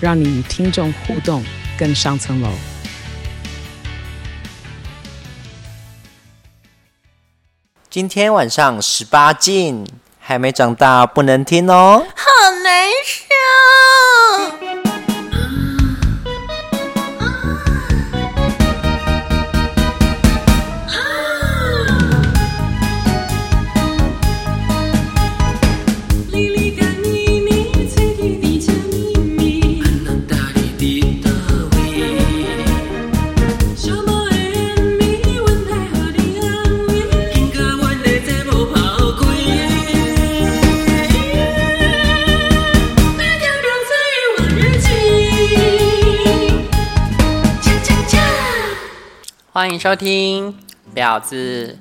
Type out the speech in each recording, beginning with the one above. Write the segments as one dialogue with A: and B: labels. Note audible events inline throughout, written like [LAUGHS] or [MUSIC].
A: 让你与听众互动更上层楼。
B: 今天晚上十八禁，还没长大不能听哦。
C: 好难受。
D: 欢迎收听《婊子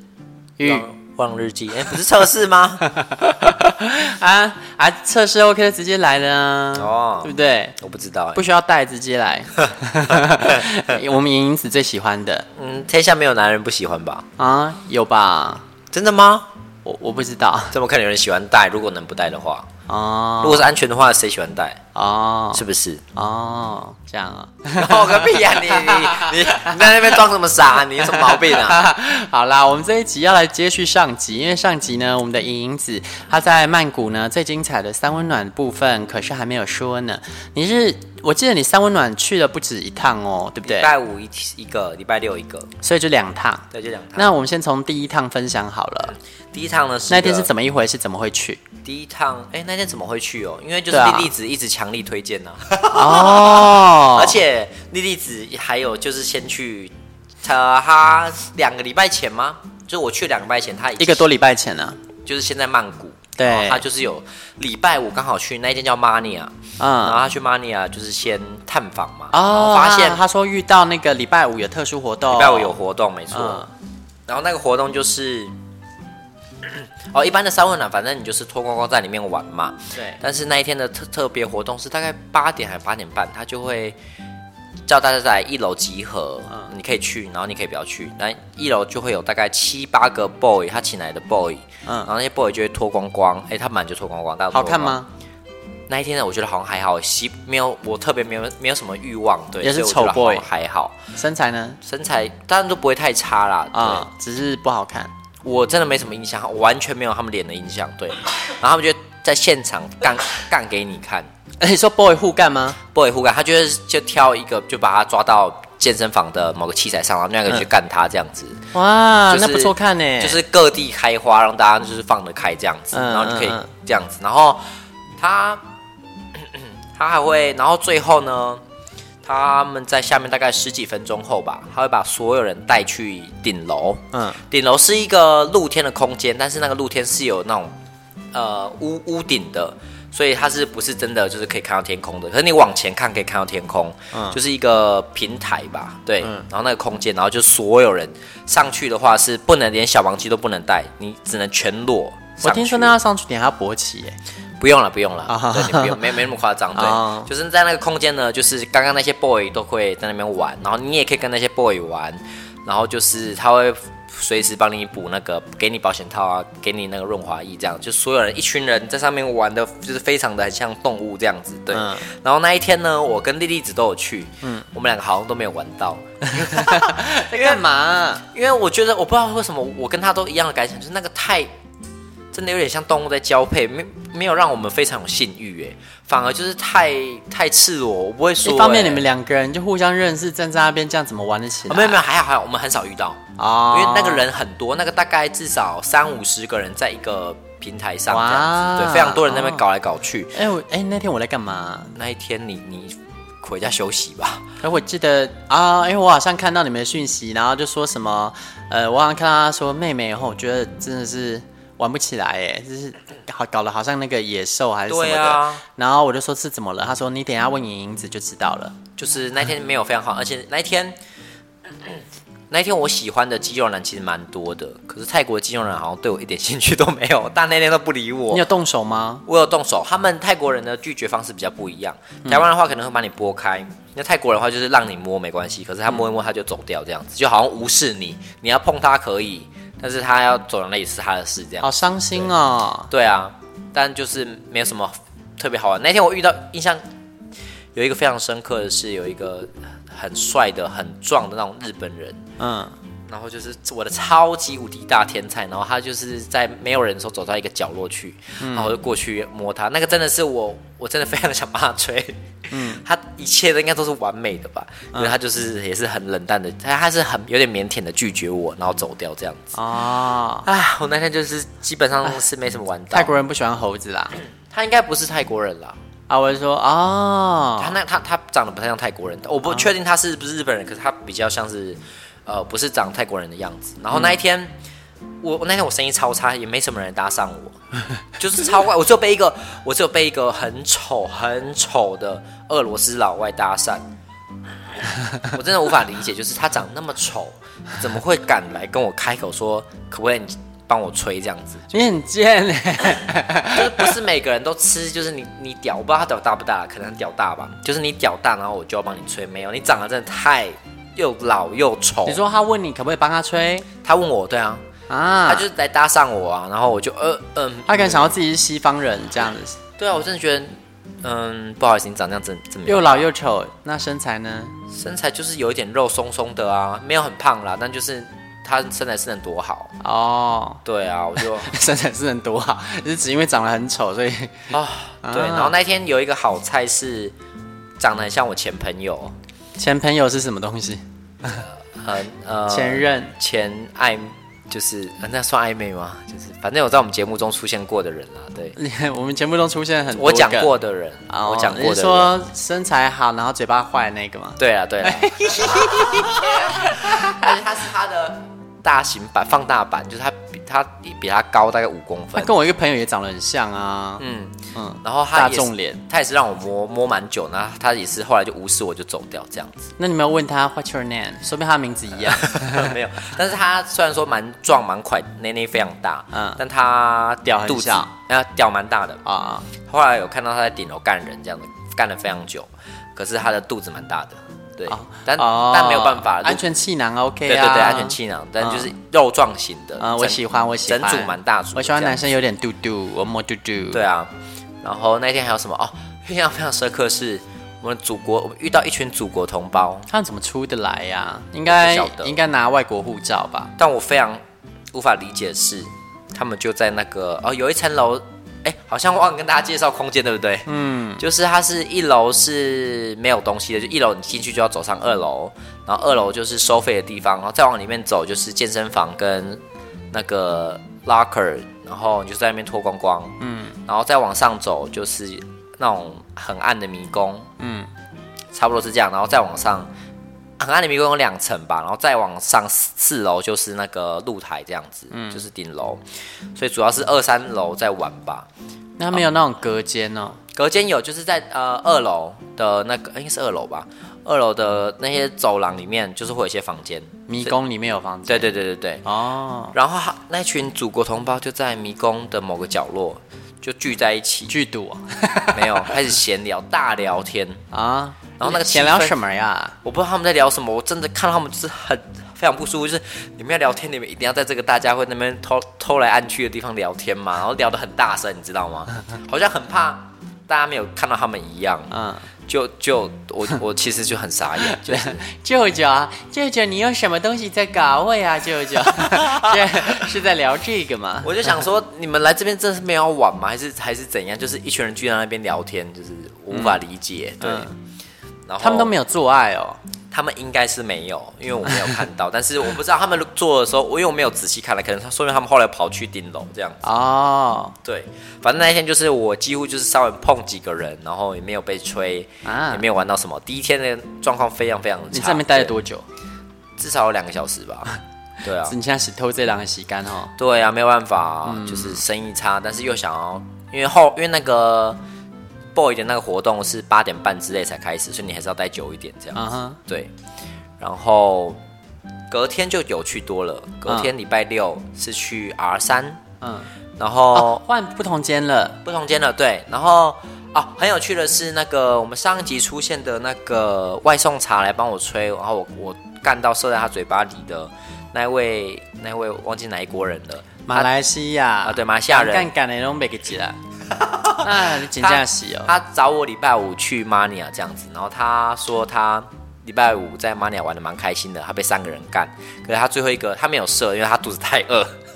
D: 欲
B: 望日记》。哎，不是测试吗？[LAUGHS]
D: 啊啊！测试 OK 就直接来了啊！哦，对不对？
B: 我不知道，
D: 不需要带，直接来。[LAUGHS] [LAUGHS] 我们莹莹子最喜欢的。
B: 嗯，天下没有男人不喜欢吧？
D: 啊，有吧？
B: 真的吗？
D: 我我不知道。
B: 怎么可能有人喜欢带？如果能不带的话。
D: 哦，
B: 如果是安全的话，谁喜欢戴？
D: 哦，
B: 是不是？
D: 哦，这样啊？[LAUGHS]
B: 哦个屁呀！你你你你在那边装什么傻？你有什么毛病啊？[LAUGHS]
D: 好啦，我们这一集要来接续上集，因为上集呢，我们的淫淫子她在曼谷呢最精彩的三温暖部分，可是还没有说呢。你是我记得你三温暖去了不止一趟哦，对不对？
B: 礼拜五一一个，礼拜六一个，
D: 所以就两趟。
B: 对，就两趟。
D: 那我们先从第一趟分享好了。
B: 第一趟呢是
D: 那天是怎么一回事？怎么会去？
B: 第一趟，哎，那天怎么会去哦？因为就是莉莉子一直强力推荐呢。
D: 哦，[LAUGHS]
B: 而且莉莉子还有就是先去，他，他两个礼拜前吗？就我去两个礼拜前，他
D: 一个多礼拜前呢，
B: 就是现在曼谷。
D: 对，
B: 他就是有礼拜五刚好去那一间叫 Mania，嗯，然后他去 Mania 就是先探访嘛。哦，发现
D: 他说遇到那个礼拜五有特殊活动，
B: 礼拜五有活动，没错。然后那个活动就是。[CLEARS THROAT] 哦，一般的三温暖，反正你就是脱光光在里面玩嘛。
D: 对。
B: 但是那一天的特特别活动是大概八点还是八点半，他就会叫大家在一楼集合。嗯。你可以去，然后你可以不要去。那一楼就会有大概七八个 boy，他请来的 boy。嗯。然后那些 boy 就会脱光光，哎，他满就脱光光，大家。好
D: 看吗？
B: 那一天呢，我觉得好像还好，西没有我特别没有没有什么欲望，对。
D: 也是丑 boy，
B: 还好。
D: 身材呢？
B: 身材当然都不会太差啦。
D: 啊、嗯，只是不好看。
B: 我真的没什么印象，我完全没有他们脸的印象。对，然后他们就在现场干干给你看。
D: 哎，你说 boy 互干吗
B: ？boy 互干，他就是就挑一个，就把他抓到健身房的某个器材上，然后那个去干他这样子。
D: 嗯、哇，就是、那不错看呢，
B: 就是各地开花，让大家就是放得开这样子，然后就可以这样子。然后他 [CLEARS THROAT] 他还会，然后最后呢？他们在下面大概十几分钟后吧，他会把所有人带去顶楼。嗯，顶楼是一个露天的空间，但是那个露天是有那种呃屋屋顶的，所以它是不是真的就是可以看到天空的？可是你往前看可以看到天空，嗯，就是一个平台吧，对。嗯，然后那个空间，然后就所有人上去的话是不能连小黄鸡都不能带，你只能全裸。
D: 我听说那要上去你还要勃起耶。
B: 不用了，不用了，对，你不用，没没那么夸张，对，就是在那个空间呢，就是刚刚那些 boy 都会在那边玩，然后你也可以跟那些 boy 玩，然后就是他会随时帮你补那个，给你保险套啊，给你那个润滑液，这样就所有人一群人在上面玩的，就是非常的很像动物这样子，对。然后那一天呢，我跟莉莉子都有去，嗯，我们两个好像都没有玩到，[LAUGHS]
D: 在干嘛？
B: 因为我觉得我不知道为什么我跟他都一样的感想，就是那个太。真的有点像动物在交配，没没有让我们非常有性欲哎，反而就是太太赤裸，我不会说。一
D: 方面你们两个人就互相认识，站在那边这样怎么玩得起来？
B: 没有没有，还好还好，我们很少遇到啊，因为那个人很多，那个大概至少三五十个人在一个平台上这样子，对，非常多人在那边搞来搞去。
D: 哎我哎那天我在干嘛？
B: 那一天你你回家休息吧。
D: 哎我记得啊，因为我好像看到你们的讯息，然后就说什么呃，我好像看到他说妹妹，然后我觉得真的是。玩不起来，哎，就是好搞得好像那个野兽还是什么的。
B: 啊。
D: 然后我就说是怎么了？他说你等一下问淫淫子就知道了。
B: 就是那天没有非常好，而且那一天。[COUGHS] 那一天我喜欢的肌肉男其实蛮多的，可是泰国的肌肉男好像对我一点兴趣都没有，但那天都不理我。
D: 你有动手吗？
B: 我有动手，他们泰国人的拒绝方式比较不一样。台湾的话可能会把你拨开，那泰国人的话就是让你摸没关系，可是他摸一摸他就走掉，这样子就好像无视你。你要碰他可以，但是他要走的那也是他的事，这样。
D: 好伤心哦。
B: 对啊，但就是没有什么特别好玩。那天我遇到印象有一个非常深刻的是有一个。很帅的、很壮的那种日本人，嗯，然后就是我的超级无敌大天才，然后他就是在没有人的时候走到一个角落去，嗯、然后我就过去摸他，那个真的是我，我真的非常想帮他吹，嗯，[LAUGHS] 他一切的应该都是完美的吧，因为他就是也是很冷淡的，他他是很有点腼腆的拒绝我，然后走掉这样子，哦，啊，我那天就是基本上是没什么玩到，
D: 泰国人不喜欢猴子啦，
B: 他应该不是泰国人啦。
D: 啊，我就说哦，
B: 他那他他长得不太像泰国人，我不确定他是不是日本人，可是他比较像是，呃，不是长泰国人的样子。然后那一天，嗯、我那天我生意超差，也没什么人搭上我，[LAUGHS] 就是超怪。我只有被一个，我只有被一个很丑很丑的俄罗斯老外搭讪，[LAUGHS] 我真的无法理解，就是他长那么丑，怎么会敢来跟我开口说可不可以？帮我吹这样子，[LAUGHS]
D: 你很贱
B: 就是不是每个人都吃，就是你你屌，我不知道他屌大不大，可能屌大吧。就是你屌大，然后我就要帮你吹。没有，你长得真的太又老又丑。
D: 你说他问你可不可以帮他吹？
B: 他问我，对啊，啊，他就是来搭讪我啊，然后我就呃嗯，
D: 他可能想到自己是西方人这样子。
B: 对啊，我真的觉得，嗯，不好意思，你长这样真真
D: 又老又丑。那身材呢？
B: 身材就是有一点肉松松的啊，没有很胖啦，但就是。他身材是能多好哦？对啊，我就 [LAUGHS]
D: 身材是能多好，就是只因为长得很丑，所以
B: 啊，对。然后那天有一个好菜是长得很像我前朋友，
D: 前朋友是什么东西？
B: 很呃，
D: 前任、
B: 前暧，就是那算暧昧吗？就是反正有在我们节目中出现过的人啦。对，[LAUGHS]
D: 我们节目中出现很多
B: 我讲过的人，我讲过的人，
D: 说身材好，然后嘴巴坏那个吗？
B: 对啊，对啊。[LAUGHS] 而且他是他的。大型版放大版，就是他比他比比他高大概五公分。
D: 他跟我一个朋友也长得很像啊，嗯
B: 嗯，然后他大众脸，他也是让我摸摸蛮久，然后他也是后来就无视我就走掉这样子。
D: 那你们要问他 What's your name？说不定他的名字一样。[LAUGHS]
B: 没有，但是他虽然说蛮壮蛮快，内内非常大，嗯，但他
D: 屌很小，
B: 然后屌蛮大的啊。后来有看到他在顶楼干人这样子，干了非常久，可是他的肚子蛮大的。对，但但没有办法，
D: 安全气囊 OK 啊，
B: 对对对，安全气囊，但就是肉状型的，
D: 嗯，我喜欢，我喜欢，
B: 整组蛮大组，
D: 我喜欢男生有点嘟嘟，我摸嘟嘟，
B: 对啊，然后那天还有什么？哦，印象非常深刻是我们祖国，我们遇到一群祖国同胞，
D: 他们怎么出得来呀？应该应该拿外国护照吧？
B: 但我非常无法理解的是，他们就在那个哦，有一层楼。哎，好像忘了跟大家介绍空间，对不对？嗯，就是它是一楼是没有东西的，就一楼你进去就要走上二楼，然后二楼就是收费的地方，然后再往里面走就是健身房跟那个 locker，然后你就在那边脱光光，嗯，然后再往上走就是那种很暗的迷宫，嗯，差不多是这样，然后再往上。很暗的迷宫有两层吧，然后再往上四楼就是那个露台这样子，嗯，就是顶楼，所以主要是二三楼在玩吧。
D: 那没有那种隔间哦？
B: 隔间有，就是在呃二楼的那个，应该是二楼吧？二楼的那些走廊里面，就是会有一些房间。
D: 迷宫里面有房间？
B: 对对对对对。哦。然后那群祖国同胞就在迷宫的某个角落就聚在一起，
D: 聚赌啊？[LAUGHS]
B: 没有，开始闲聊，大聊天啊。然后那个
D: 闲聊什么呀？
B: 我不知道他们在聊什么，我真的看到他们就是很非常不舒服，就是你们要聊天，你们一定要在这个大家会那边偷偷来暗去的地方聊天嘛，然后聊得很大声，你知道吗？[LAUGHS] 好像很怕大家没有看到他们一样。嗯，就就我 [LAUGHS] 我其实就很傻眼，就是 [LAUGHS]
D: 舅舅啊，舅舅你用什么东西在搞我呀？舅舅，是在聊这个吗？
B: 我就想说，你们来这边真的是没有玩吗？还是还是怎样？就是一群人聚在那边聊天，就是无法理解，对。然后
D: 他们都没有做爱哦，
B: 他们应该是没有，因为我没有看到。[LAUGHS] 但是我不知道他们做的时候，我因为我没有仔细看了，可能他说明他们后来跑去顶楼这样子。哦，对，反正那一天就是我几乎就是稍微碰几个人，然后也没有被吹，啊、也没有玩到什么。第一天的状况非常非常差。
D: 你在那边待了多久？
B: 至少有两个小时吧。[LAUGHS] 对啊，
D: 你现在是偷这两个洗干哦。
B: 对啊，没有办法、啊，嗯、就是生意差，但是又想要，因为后因为那个 boy 的那个活动是八点半之类才开始，所以你还是要待久一点这样子。Uh huh. 对，然后隔天就有趣多了。隔天礼拜六是去 R 三，嗯，然后
D: 换、哦、不同间了，
B: 不同间了。对，然后。哦，很有趣的是，那个我们上一集出现的那个外送茶来帮我吹，然后我我干到射在他嘴巴里的那位那位忘记哪一国人了，
D: 马来西亚啊，
B: 对，马来西亚人
D: 干干的都没给记了，[LAUGHS] 啊，你请假洗哦
B: 他，找我礼拜五去 Mania 这样子，然后他说他。礼拜五在马尼亚玩的蛮开心的，他被三个人干，可是他最后一个他没有射，因为他肚子太饿。[LAUGHS]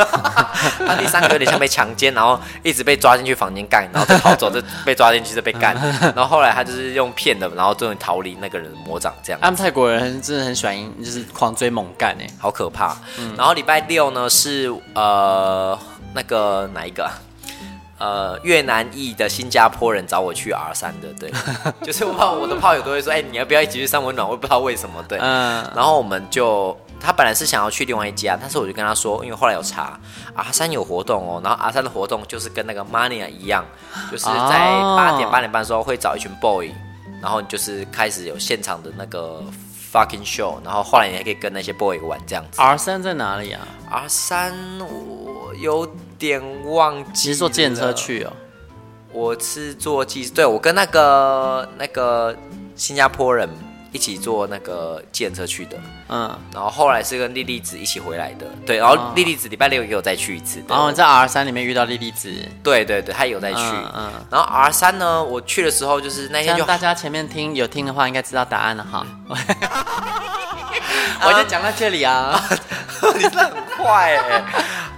B: 他第三个有点像被强奸，然后一直被抓进去房间干，然后再跑走，就被抓进去就被干。然后后来他就是用骗的，然后终于逃离那个人的魔掌这样。
D: 他们泰国人真的很喜欢，就是狂追猛干哎，
B: 好可怕。嗯、然后礼拜六呢是呃那个哪一个？呃，越南裔的新加坡人找我去 R 三的，对，[LAUGHS] 就是我怕我的炮友都会说，哎、欸，你要不要一起去三温暖？我也不知道为什么，对，嗯，然后我们就，他本来是想要去另外一家，但是我就跟他说，因为后来有查 R 三有活动哦，然后 R 三的活动就是跟那个 Mania 一样，就是在八点八点半的时候会找一群 boy，然后就是开始有现场的那个 fucking show，然后后来你还可以跟那些 boy 玩这样子。
D: R 三在哪里啊
B: ？R 三我有。点忘记，
D: 你是坐自行车去哦？
B: 我是坐计，对，我跟那个那个新加坡人一起坐那个计程车去的，嗯，然后后来是跟莉莉子一起回来的，对，然后莉莉子礼拜六也有再去一次，
D: 然后在 R 三里面遇到莉莉子，
B: 对对对，她有再去，嗯，然后 R 三呢，我去的时候就是那天就
D: 大家前面听有听的话应该知道答案了哈，[LAUGHS] 我就讲到这里啊，[LAUGHS]
B: 你是很快哎。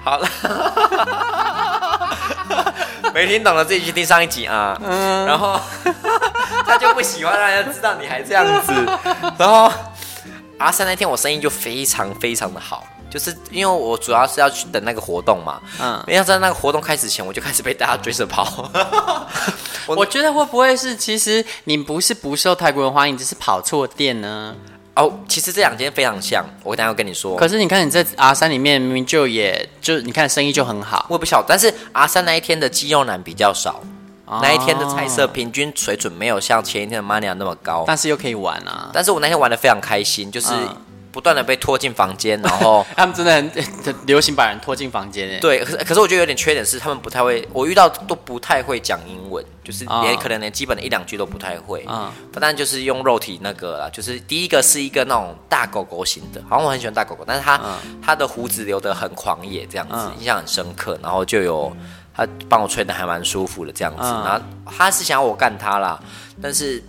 B: 好了，[LAUGHS] 没听懂的自己去听上一集啊。嗯，然后 [LAUGHS] 他就不喜欢让人家知道你还这样子。然后阿三那天我生意就非常非常的好，就是因为我主要是要去等那个活动嘛。嗯，要在那个活动开始前，我就开始被大家追着跑。
D: 我，[LAUGHS] 我觉得会不会是，其实你不是不受泰国人欢迎，只是跑错店呢？
B: 哦，其实这两间非常像，我等下要跟你说。
D: 可是你看你在阿三里面明明就也就你看生意就很好，
B: 我也不晓得。但是阿三那一天的肌肉男比较少，哦、那一天的菜色平均水准没有像前一天的 Mania 那么高，
D: 但是又可以玩啊。
B: 但是我那天玩的非常开心，就是。嗯不断的被拖进房间，然后 [LAUGHS]
D: 他们真的很 [LAUGHS] 流行把人拖进房间。
B: 对，可是可是我觉得有点缺点是，他们不太会，我遇到都不太会讲英文，就是连、哦、可能连基本的一两句都不太会。嗯，不但就是用肉体那个啦，就是第一个是一个那种大狗狗型的，好像我很喜欢大狗狗，但是他、嗯、他的胡子留得很狂野，这样子、嗯、印象很深刻。然后就有他帮我吹的还蛮舒服的这样子，嗯、然后他是想要我干他啦，但是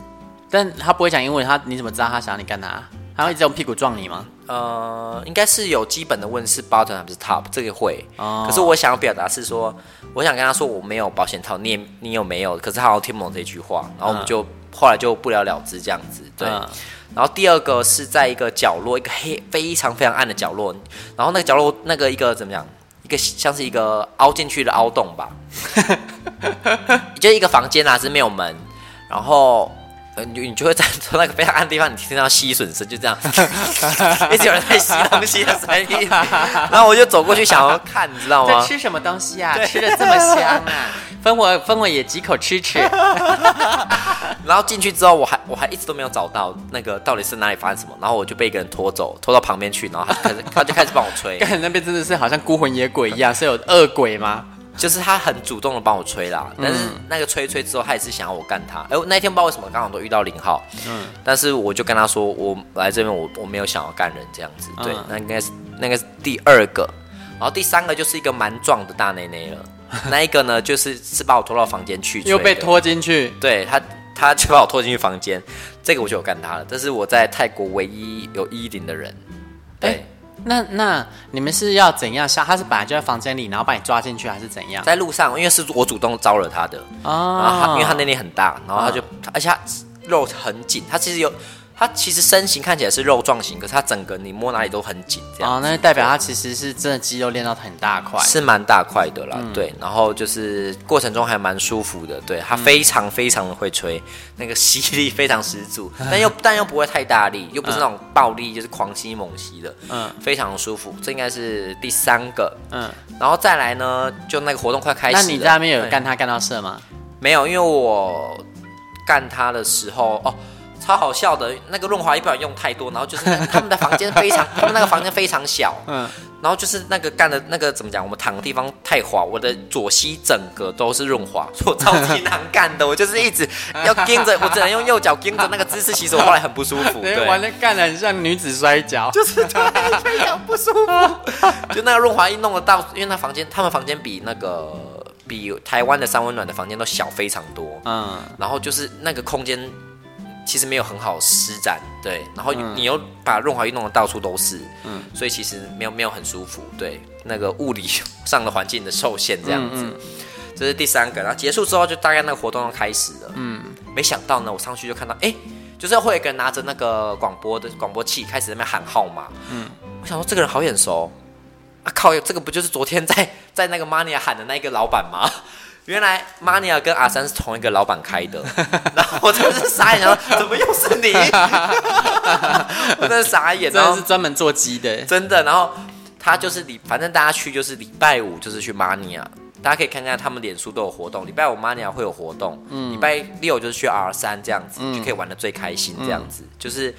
D: 但他不会讲英文，他你怎么知道他想要你干他？他会一直用屁股撞你吗？
B: 呃，应该是有基本的问是 bottom 还是 top，这个会。哦、可是我想要表达是说，我想跟他说我没有保险套，你也你有没有？可是他好像听不懂这句话，然后我们就、嗯、后来就不了了之这样子。对。嗯、然后第二个是在一个角落，一个黑非常非常暗的角落，然后那个角落那个一个怎么讲？一个像是一个凹进去的凹洞吧，[LAUGHS] 就一个房间啊，是没有门，然后。你你就会 [LAUGHS] 在那个非常暗的地方，你听到吸吮声，就这样，[LAUGHS] 一直有人在吸 [LAUGHS] 东西的声音。然后我就走过去想要看，你知道吗？
D: 在吃什么东西啊？吃的这么香啊！分我分我也几口吃吃。
B: 然后进去之后，我还我还一直都没有找到那个到底是哪里发生什么。然后我就被一个人拖走，拖到旁边去，然后他开始他就开始帮我吹。
D: 刚才那边真的是好像孤魂野鬼一样，是有恶鬼吗？
B: 就是他很主动的帮我吹啦，但是那个吹吹之后，他也是想要我干他。哎、欸，那一天不知道为什么刚好都遇到零号，嗯，但是我就跟他说，我来这边我我没有想要干人这样子，对，嗯、那应该是那个是第二个，然后第三个就是一个蛮壮的大内内了，[LAUGHS] 那一个呢就是是把我拖到房间去，
D: 又被拖进去，
B: 对他他就把我拖进去房间，这个我就有干他了，这是我在泰国唯一有衣领的人，对。欸
D: 那那你们是要怎样下？他是本来就在房间里，然后把你抓进去，还是怎样？
B: 在路上，因为是我主动招惹他的哦。然后他，因为他那里很大，然后他就，哦、而且他肉很紧，他其实有它其实身形看起来是肉状型，可是它整个你摸哪里都很紧，这样
D: 哦，那就代表它其实是真的肌肉练到很大块，
B: 是蛮大块的啦，嗯、对。然后就是过程中还蛮舒服的，对，它非常非常的会吹，嗯、那个吸力非常十足，[LAUGHS] 但又但又不会太大力，又不是那种暴力，就是狂吸猛吸的，嗯，非常舒服。这应该是第三个，嗯，然后再来呢，就那个活动快开始了，
D: 那你在那边有干他干到射吗？
B: 没有，因为我干他的时候哦。超好笑的，那个润滑液不想用太多，然后就是他们的房间非常，[LAUGHS] 他们那个房间非常小，嗯，然后就是那个干的那个怎么讲，我们躺的地方太滑，我的左膝整个都是润滑，我超级难干的，我就是一直 [LAUGHS] 要盯着，我只能用右脚盯着那个姿势，其实我后来很不舒服，[LAUGHS] 对，
D: 完了干的很像女子摔跤，
B: 就是非常不舒服，就那个润滑液弄得到，因为那房间，他们房间比那个比台湾的三温暖的房间都小非常多，嗯，然后就是那个空间。其实没有很好施展，对，然后你又把润滑液弄得到处都是，嗯，所以其实没有没有很舒服，对，那个物理上的环境的受限这样子，嗯嗯、这是第三个，然后结束之后就大概那个活动要开始了，嗯，没想到呢，我上去就看到，哎，就是会有一个人拿着那个广播的广播器开始在那边喊号码，嗯，我想说这个人好眼熟，啊靠，这个不就是昨天在在那个 Mania 喊的那个老板吗？原来 Mania 跟阿三是同一个老板开的，[LAUGHS] 然后我真的是傻眼，然后怎么又是你？[LAUGHS] 我真的傻眼，
D: 真的是专门做鸡的，
B: 真的。然后他就是礼，反正大家去就是礼拜五就是去 Mania，大家可以看看他们脸书都有活动，礼拜五 Mania 会有活动，嗯，礼拜六就是去 R 三这样子，嗯、就可以玩的最开心这样子，嗯、就是。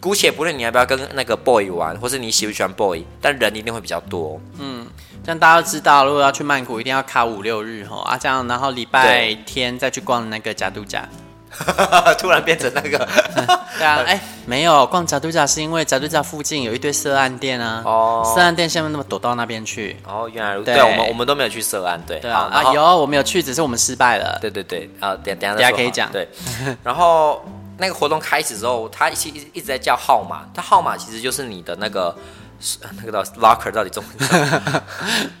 B: 姑且不论你要不要跟那个 boy 玩，或是你喜不喜欢 boy，但人一定会比较多。
D: 嗯，这样大家都知道，如果要去曼谷，一定要卡五六日吼啊，这样然后礼拜天再去逛那个假度假。[LAUGHS]
B: 突然变成那个，[LAUGHS]
D: 对啊，哎，没有逛假度假是因为假度假附近有一堆涉案店啊。哦，涉案店下面那么躲到那边去。
B: 哦，原来如此。对，我们我们都没有去涉案，对。
D: 对啊，啊有我们有去，只是我们失败了。
B: 对对对，啊，等等下
D: 等下可以讲。
B: 对，然后。那个活动开始之后，他一直一直在叫号码，他号码其实就是你的那个那个叫 locker 到底中文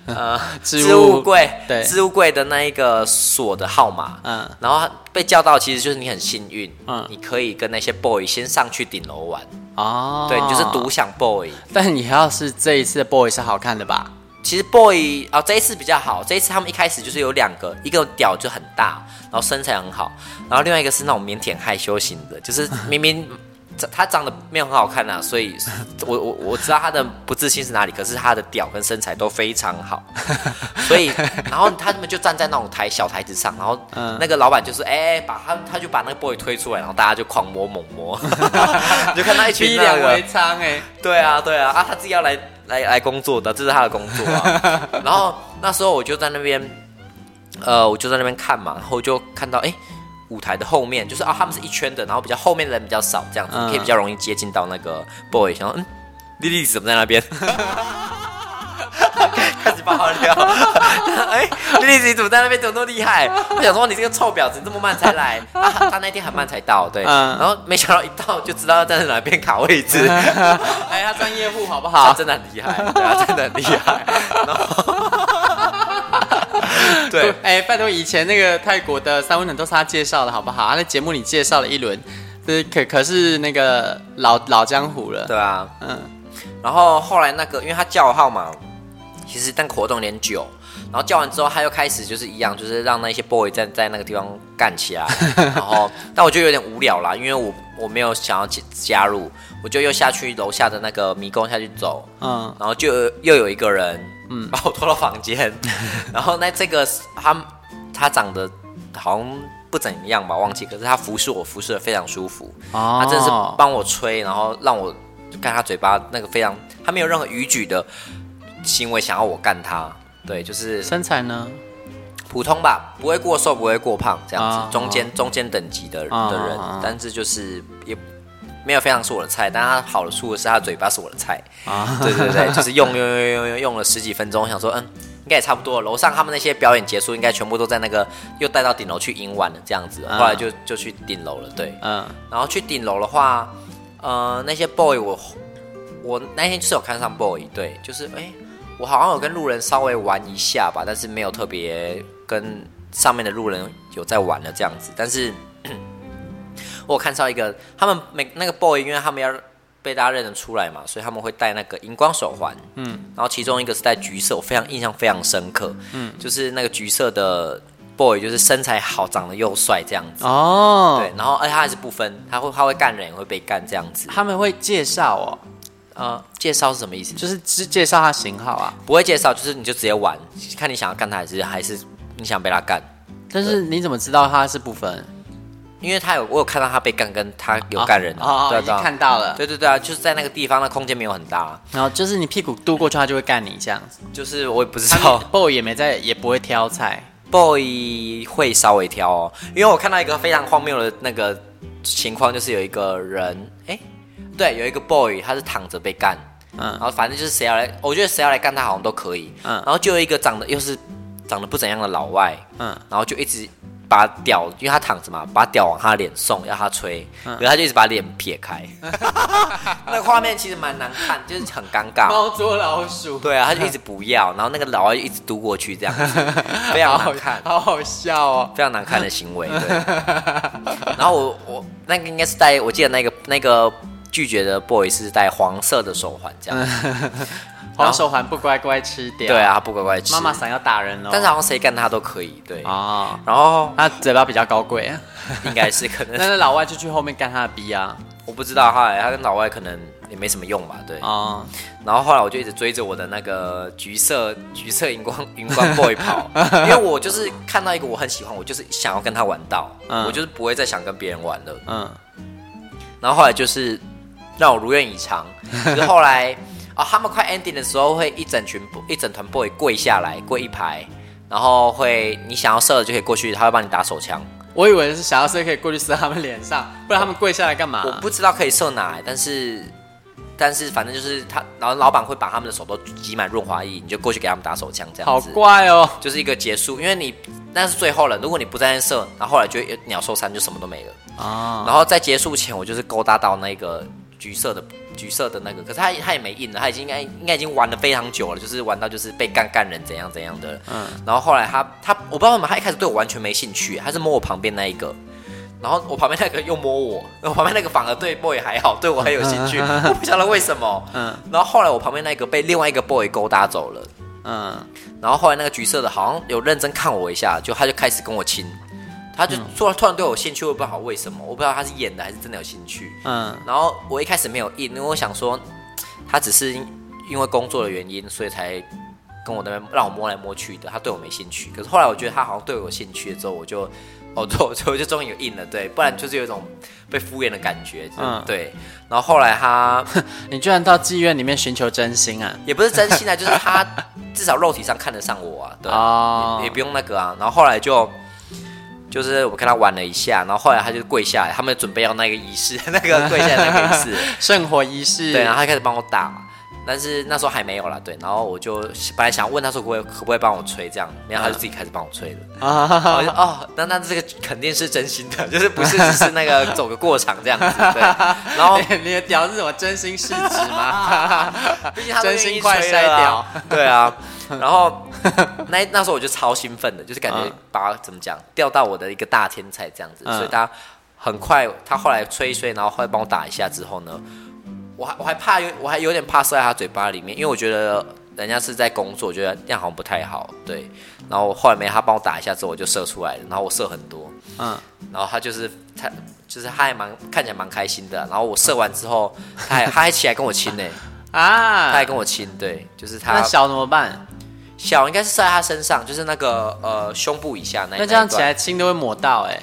B: 呃 [LAUGHS] 置物柜对。置物柜的那一个锁的号码，嗯，然后被叫到其实就是你很幸运，嗯，你可以跟那些 boy 先上去顶楼玩。哦，对，你就是独享 boy，
D: 但你要是这一次的 boy 是好看的吧？
B: 其实 boy 哦，这一次比较好，这一次他们一开始就是有两个，一个屌就很大，然后身材很好，然后另外一个是那种腼腆害羞型的，就是明明他长得没有很好看啊，所以 [LAUGHS] 我我我知道他的不自信是哪里，可是他的屌跟身材都非常好，所以 [LAUGHS] 然后他们就站在那种台小台子上，然后那个老板就是哎、欸，把他他就把那个 boy 推出来，然后大家就狂摸猛摸，[LAUGHS] 就看到一群那个，对啊对啊啊，他自己要来。来来工作的，这是他的工作啊。然后那时候我就在那边，呃，我就在那边看嘛，然后就看到，哎，舞台的后面就是啊，他们是一圈的，然后比较后面的人比较少，这样子、嗯、可以比较容易接近到那个 boy。想说，嗯，莉莉怎么在那边？[LAUGHS] 开始爆料，[LAUGHS] 哎，莉莉你怎么在那边？怎么那么厉害？我想说，你这个臭婊子，这么慢才来。他 [LAUGHS] 他那天很慢才到，对。然后没想到一到就知道要站在哪边卡位置。
D: 哎，他专业户好不好？
B: 他真的很厉害，对啊，真的很厉害。然后，[LAUGHS] 对，
D: 哎，拜托，以前那个泰国的三温暖都是他介绍的，好不好？他在节目里介绍了一轮，是可可是那个老老江湖了。
B: 对啊，嗯。然后后来那个，因为他叫号嘛。其实但活动有点久，然后叫完之后，他又开始就是一样，就是让那些 boy 在在那个地方干起来。[LAUGHS] 然后，但我就有点无聊啦，因为我我没有想要加加入，我就又下去楼下的那个迷宫下去走。嗯，然后就又有一个人，嗯，把我拖到房间。[LAUGHS] 然后那这个他他长得好像不怎么样吧，忘记。可是他服侍我，服侍的非常舒服。哦，他真的是帮我吹，然后让我干他嘴巴那个非常，他没有任何逾矩的。行为想要我干他，对，就是
D: 身材呢，
B: 普通吧，不会过瘦，不会过胖，这样子，中间中间等级的的人，但是就是也没有非常是我的菜，但他好的处是他嘴巴是我的菜，啊，对对对，[LAUGHS] 就是用用用用用用了十几分钟，想说嗯，应该也差不多了。楼上他们那些表演结束，应该全部都在那个又带到顶楼去迎晚了，这样子，后来就就去顶楼了，对，嗯，然后去顶楼的话，呃，那些 boy 我我那天就是有看上 boy，对，就是哎。我好像有跟路人稍微玩一下吧，但是没有特别跟上面的路人有在玩了这样子。但是我看到一个，他们每那个 boy，因为他们要被大家认得出来嘛，所以他们会戴那个荧光手环。嗯，然后其中一个是戴橘色，我非常印象非常深刻。嗯，就是那个橘色的 boy，就是身材好，长得又帅这样子。哦，对，然后而且他还是不分，他会他会干人，也会被干这样子。
D: 他们会介绍哦。
B: 呃，介绍是什么意思？
D: 就是只介绍他型号啊，
B: 不会介绍，就是你就直接玩，看你想要干他还是还是你想被他干。
D: 但是你怎么知道他是不分？
B: 因为他有我有看到他被干，跟他有干人
D: 哦，对对，看到了，
B: 对对对啊，就是在那个地方，那空间没有很大，
D: 然后就是你屁股嘟过去，他就会干你这样子。
B: 就是我也不知道
D: ，boy 也没在，也不会挑菜
B: ，boy 会稍微挑哦，因为我看到一个非常荒谬的那个情况，就是有一个人，哎。对，有一个 boy，他是躺着被干，嗯，然后反正就是谁要来，我觉得谁要来干他好像都可以，嗯，然后就有一个长得又是长得不怎样的老外，嗯，然后就一直把屌，因为他躺着嘛，把屌往他脸送，要他吹，然后他就一直把脸撇开，[LAUGHS] 那个画面其实蛮难看，就是很尴尬，
D: 猫捉老鼠，
B: 对啊，他就一直不要，然后那个老外就一直嘟过去，这样子，非常难看，[LAUGHS]
D: 好好笑哦，
B: 非常难看的行为，对，[LAUGHS] 然后我我那个应该是戴，我记得那个那个。拒绝的 boy 是戴黄色的手环，这样，
D: 黄手环不乖乖吃掉。
B: 对啊，不乖乖吃。
D: 妈妈想要打人哦，
B: 但是好像谁干他都可以。对
D: 啊，然后他嘴巴比较高贵，
B: 应该是可能。[LAUGHS]
D: 但是老外就去后面干他的逼啊，
B: 我不知道哈，他跟老外可能也没什么用吧。对啊，然后后来我就一直追着我的那个橘色橘色荧光 [LAUGHS] 荧光 boy 跑，因为我就是看到一个我很喜欢，我就是想要跟他玩到，我就是不会再想跟别人玩了。嗯，然后后来就是。让我如愿以偿。就是后来啊、哦，他们快 ending 的时候，会一整群、一整团 boy 跪下来，跪一排，然后会你想要射的就可以过去，他会帮你打手枪。
D: 我以为是想要射可以过去射他们脸上，不然他们跪下来干嘛？
B: 我不知道可以射哪，但是但是反正就是他，然后老板会把他们的手都挤满润滑液，你就过去给他们打手枪，这样子。
D: 好怪哦，
B: 就是一个结束，因为你那是最后了。如果你不在那射，然后后来就鸟兽散，就什么都没了啊。哦、然后在结束前，我就是勾搭到那个。橘色的橘色的那个，可是他他也没印了，他已经应该应该已经玩了非常久了，就是玩到就是被干干人怎样怎样的。嗯，然后后来他他我不知道为什么他一开始对我完全没兴趣，他是摸我旁边那一个，然后我旁边那个又摸我，我旁边那个反而对 boy 还好，对我很有兴趣，我不晓得为什么。嗯，然后后来我旁边那个被另外一个 boy 勾搭走了。嗯，然后后来那个橘色的好像有认真看我一下，就他就开始跟我亲。他就突然突然对我有兴趣，我不知道为什么，我不知道他是演的还是真的有兴趣。嗯，然后我一开始没有应，因为我想说他只是因为工作的原因，所以才跟我那边让我摸来摸去的。他对我没兴趣，可是后来我觉得他好像对我有兴趣了之后，我就哦，就我就终于有应了，对，不然就是有一种被敷衍的感觉。嗯，对。然后后来他，[LAUGHS]
D: 你居然到妓院里面寻求真心啊？
B: 也不是真心啊，就是他 [LAUGHS] 至少肉体上看得上我啊，对，哦、也，也不用那个啊。然后后来就。就是我跟他玩了一下，然后后来他就跪下来，他们准备要那个仪式，[LAUGHS] 那个跪下来那个仪式，
D: 圣火仪式。
B: 对，然后他开始帮我打，但是那时候还没有啦。对，然后我就本来想问他说可不可以可不可以帮我吹这样，然后他就自己开始帮我吹了。[LAUGHS] 啊，我就哦，那那这个肯定是真心的，就是不是只是那个走个过场这样子。对，[LAUGHS] 然后
D: 你的屌是什么真心试纸吗？[LAUGHS]
B: 毕竟他真心快筛掉。对啊。然后那那时候我就超兴奋的，就是感觉把怎么讲钓到我的一个大天才这样子，所以他很快，他后来吹一吹，然后后来帮我打一下之后呢，我还我还怕有我还有点怕射在他嘴巴里面，因为我觉得人家是在工作，我觉得这样好像不太好，对。然后后来没他帮我打一下之后，我就射出来了，然后我射很多，嗯，然后他就是他就是他还蛮看起来蛮开心的，然后我射完之后，他还他还起来跟我亲呢，[LAUGHS] 啊，他还跟我亲，对，就是他。
D: 那小怎么办？
B: 小应该是射在他身上，就是那个呃胸部以下那。
D: 那这样起来亲都会抹到哎、欸，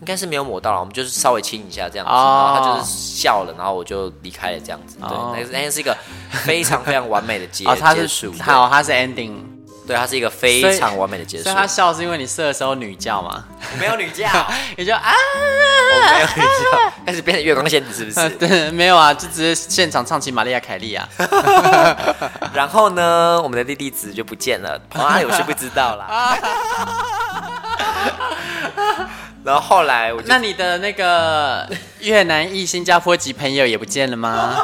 B: 应该是没有抹到了，我们就是稍微亲一下这样子，哦、然后他就是笑了，然后我就离开了这样子。哦、对，那那是一个非常非常完美的结、[LAUGHS] 哦、结束。
D: 好，他是 ending。
B: 对，它是一个非常完美的结束。
D: 所以他笑是因为你射的时候女叫吗？
B: 我 [LAUGHS] 没有女叫，[LAUGHS]
D: 你就啊，
B: 我没有女叫，开始变成月光仙子是不是？
D: 对，没有啊，就直接现场唱起玛丽亚凯莉啊。
B: 然后呢，我们的弟弟子就不见了，哪里我是不知道啦。然后后来我就，
D: 那你的那个越南裔新加坡籍朋友也不见了吗？[LAUGHS]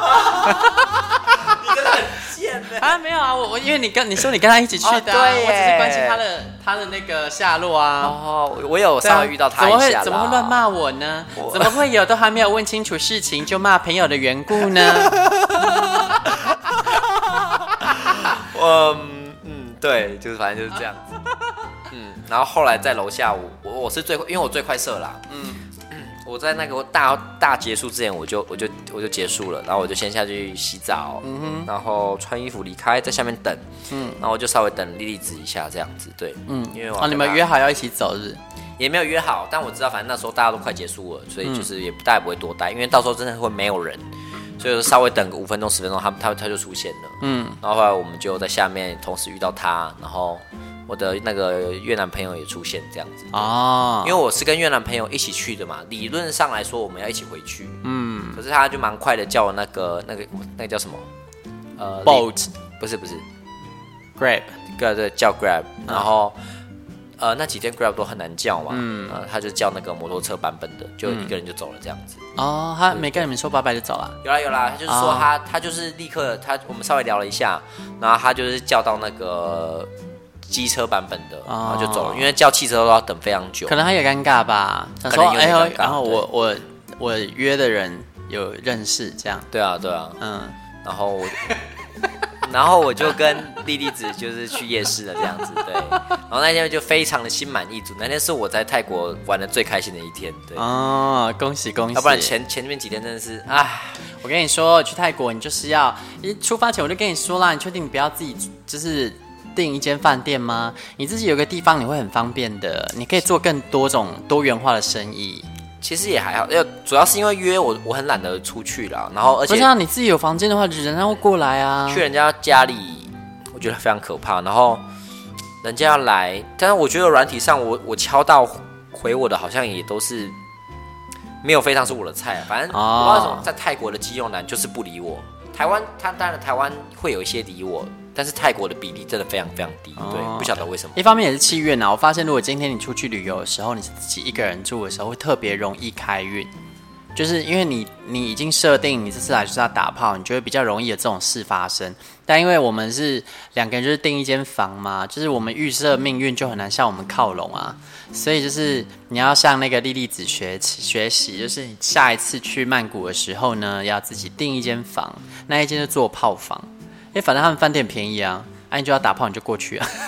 D: 啊，没有啊，我我因为你跟你说你跟他一起去的，啊，哦、我只是关心他的他的那个下落啊。
B: 哦，我有稍微遇到他一下、啊、怎么会
D: 怎么会乱骂我呢？我怎么会有都还没有问清楚事情就骂朋友的缘故呢？[LAUGHS]
B: 我嗯，对，就是反正就是这样子。嗯，然后后来在楼下，我我我是最因为我最快射啦。嗯。[CLEARS THROAT] 我在那个大大结束之前，我就我就我就结束了，然后我就先下去洗澡，嗯哼，然后穿衣服离开，在下面等，嗯，然后我就稍微等莉莉子一下这样子，对，嗯，因为我、
D: 哦、你们约好要一起走是，是？
B: 也没有约好，但我知道反正那时候大家都快结束了，所以就是也大家不会多待，因为到时候真的会没有人，所以稍微等个五分钟十分钟，他他他就出现了，嗯，然后后来我们就在下面同时遇到他，然后。我的那个越南朋友也出现这样子。哦，因为我是跟越南朋友一起去的嘛，理论上来说我们要一起回去，嗯，可是他就蛮快的叫我那个那个那个叫什么，
D: 呃，boat。
B: 不是不是
D: ，grab，
B: 对对叫 grab，然后呃那几天 grab 都很难叫嘛，嗯，他就叫那个摩托车版本的，就一个人就走了这样子，
D: 哦，他没跟你们说拜拜就走了，
B: 有啦有啦，他就是说他他就是立刻他我们稍微聊了一下，然后他就是叫到那个。机车版本的，然后就走了，因为叫汽车都要等非常久，
D: 可能他也尴尬吧。他说：“哎呦，然后我我我约的人有认识，这样。”
B: 对啊，对啊，嗯，然后我，[LAUGHS] 然后我就跟莉莉子就是去夜市了，这样子，对。然后那天就非常的心满意足，那天是我在泰国玩的最开心的一天，对。
D: 哦，恭喜恭喜！
B: 要不然前前面几天真的是，哎，
D: 我跟你说，去泰国你就是要一出发前我就跟你说啦，你确定你不要自己就是。订一间饭店吗？你自己有个地方，你会很方便的。你可以做更多种多元化的生意。
B: 其实也还好，因为主要是因为约我，我很懒得出去啦。然后而且，
D: 像你自己有房间的话，人家会过来啊。
B: 去人家家里，我觉得非常可怕。然后人家要来，但是我觉得软体上我，我我敲到回我的，好像也都是没有非常是我的菜。反正我不知道为什么，在泰国的肌肉男就是不理我。台湾他当然台湾会有一些理我。但是泰国的比例真的非常非常低，对，不晓得为什么。
D: 一方面也是气运啊，我发现如果今天你出去旅游的时候，你是自己一个人住的时候，会特别容易开运，就是因为你你已经设定你这次来就是要打炮，你就会比较容易有这种事发生。但因为我们是两个人就是订一间房嘛，就是我们预设命运就很难向我们靠拢啊，所以就是你要向那个莉莉子学学习，就是你下一次去曼谷的时候呢，要自己订一间房，那一间就做炮房。哎，反正他们饭店便宜啊，哎、啊，你就要打炮你就过去啊。[LAUGHS]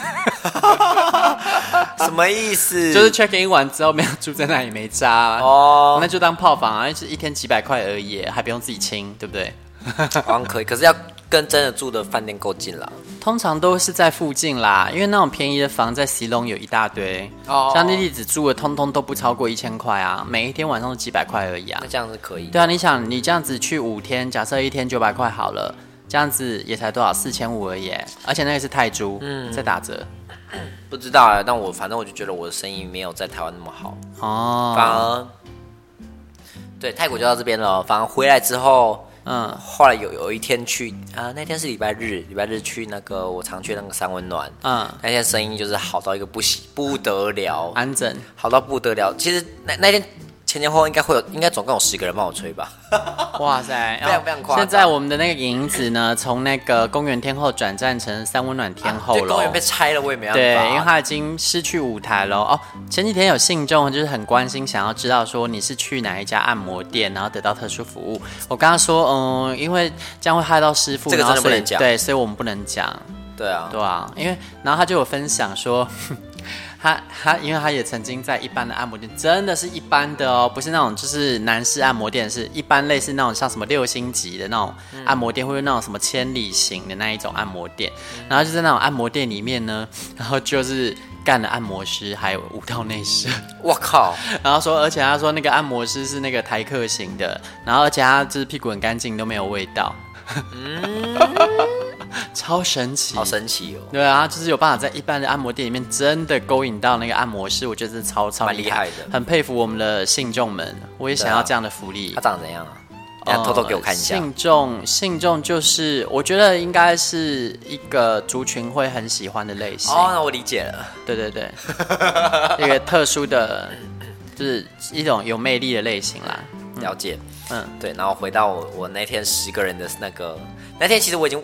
B: 什么意思？
D: 就是 check in 完之后没有住在那里没渣哦，那就当炮房啊，是一天几百块而已，还不用自己清，对不对？[LAUGHS]
B: 好像可以，可是要跟真的住的饭店够近啦。
D: 通常都是在附近啦，因为那种便宜的房在西隆有一大堆哦，像莉莉子住的通通都不超过一千块啊，每一天晚上都几百块而已啊。
B: 那这样子可以？
D: 对啊，你想你这样子去五天，假设一天九百块好了。这样子也才多少四千五而已，而且那个是泰铢，嗯，在打折，
B: 不知道啊。但我反正我就觉得我的生意没有在台湾那么好哦，反而对泰国就到这边了。反而回来之后，嗯，后来有有一天去啊，那天是礼拜日，礼拜日去那个我常去那个三温暖，嗯，那天生意就是好到一个不行不得了，
D: 安整
B: 好到不得了。其实那那天。前前后后应该会有，应该总共有十个人帮我吹吧。[LAUGHS]
D: 哇塞，[LAUGHS]
B: 非常非常夸张。
D: 现在我们的那个影子呢，从那个公园天后转战成三温暖天后了。
B: 公园被拆了，我也没办法。
D: 对，因为他已经失去舞台了。哦，前几天有信众就是很关心，想要知道说你是去哪一家按摩店，然后得到特殊服务。我跟他说，嗯，因为这样会害到师傅，
B: 这个真的不能讲。
D: 对，所以我们不能讲。
B: 对啊，
D: 对啊，因为然后他就有分享说。[LAUGHS] 他他，因为他也曾经在一般的按摩店，真的是一般的哦，不是那种就是男士按摩店，是一般类似那种像什么六星级的那种按摩店，或者那种什么千里行的那一种按摩店。然后就在那种按摩店里面呢，然后就是干了按摩师，还有舞蹈内射。
B: 我靠！[LAUGHS]
D: 然后说，而且他说那个按摩师是那个台客型的，然后而且他就是屁股很干净，都没有味道。嗯。[LAUGHS] 超神奇，
B: 好神奇哦！
D: 对啊，就是有办法在一般的按摩店里面真的勾引到那个按摩师，我觉得是超超厉害的，很佩服我们的信众们。我也想要这样的福利。
B: 他长怎样啊？你偷偷给我看一下。
D: 信众，信众就是我觉得应该是一个族群会很喜欢的类型。
B: 哦，那我理解了。
D: 对对对，[LAUGHS] 一个特殊的，就是一种有魅力的类型啦。
B: 了解。嗯，对。然后回到我我那天十个人的那个那天，其实我已经。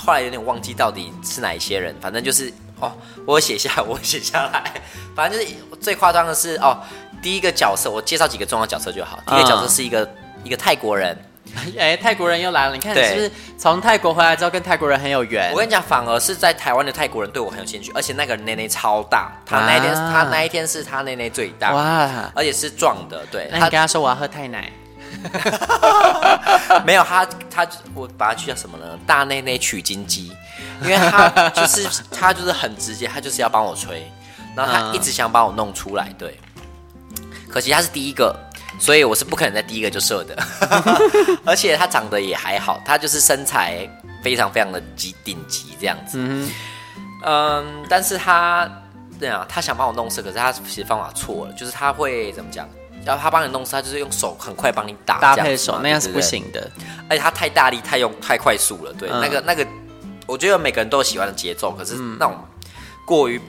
B: 后来有点忘记到底是哪一些人，反正就是哦，我写下，我写下来。反正就是最夸张的是哦，第一个角色我介绍几个重要角色就好。第一个角色是一个、嗯、一个泰国人。
D: 哎，泰国人又来了！你看，你是不是从泰国回来之后跟泰国人很有缘？
B: 我跟你讲，反而是在台湾的泰国人对我很有兴趣，而且那个人内内超大，他那一天、啊、他那一天是他内内最大哇，而且是壮的。对，
D: 那你跟他说我要喝泰奶，[LAUGHS]
B: 没有他他我把他去叫什么呢？大内内取经机，因为他就是 [LAUGHS] 他就是很直接，他就是要帮我吹，然后他一直想把我弄出来。对，可惜他是第一个。所以我是不可能在第一个就射的，[LAUGHS] 而且他长得也还好，他就是身材非常非常的极顶级这样子。嗯，嗯，但是他对啊，他想帮我弄射，可是他其实方法错了，就是他会怎么讲？然后他帮你弄射，他就是用手很快帮你打
D: 搭配手，那样是不行的。
B: 而且他太大力，太用太快速了。对，嗯、那个那个，我觉得每个人都有喜欢的节奏，可是那种过于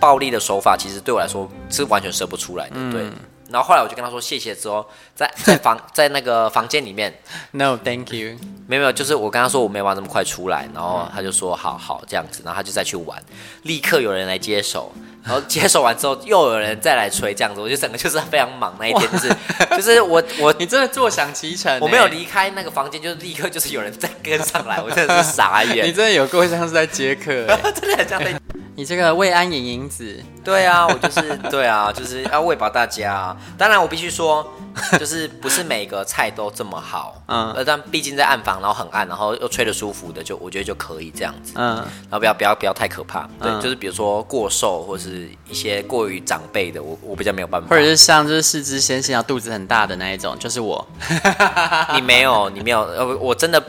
B: 暴力的手法，其实对我来说是完全射不出来的。对。嗯然后后来我就跟他说谢谢之后，在 [LAUGHS] 在房在那个房间里面
D: ，No thank you，
B: 没有没有，就是我跟他说我没办法这么快出来，然后他就说好好这样子，然后他就再去玩，立刻有人来接手，然后接手完之后又有人再来吹这样子，我就整个就是非常忙那一天，就是 [LAUGHS] 就是我我
D: 你真的坐享其成，
B: 我没有离开那个房间，就是立刻就是有人再跟上来，我真的是傻眼，[LAUGHS]
D: 你真的有够像是在接客，
B: 真的很像在。
D: 你这个慰安影影子，
B: 对啊，我就是 [LAUGHS] 对啊，就是要喂饱大家啊。当然，我必须说，[LAUGHS] 就是不是每个菜都这么好，嗯，但毕竟在暗房，然后很暗，然后又吹得舒服的，就我觉得就可以这样子，嗯，然后不要不要不要太可怕，对，嗯、就是比如说过瘦或是一些过于长辈的，我我比较没有办法，
D: 或者是像就是四肢纤细，啊肚子很大的那一种，就是我，[LAUGHS]
B: 你没有，你没有，呃，我真的，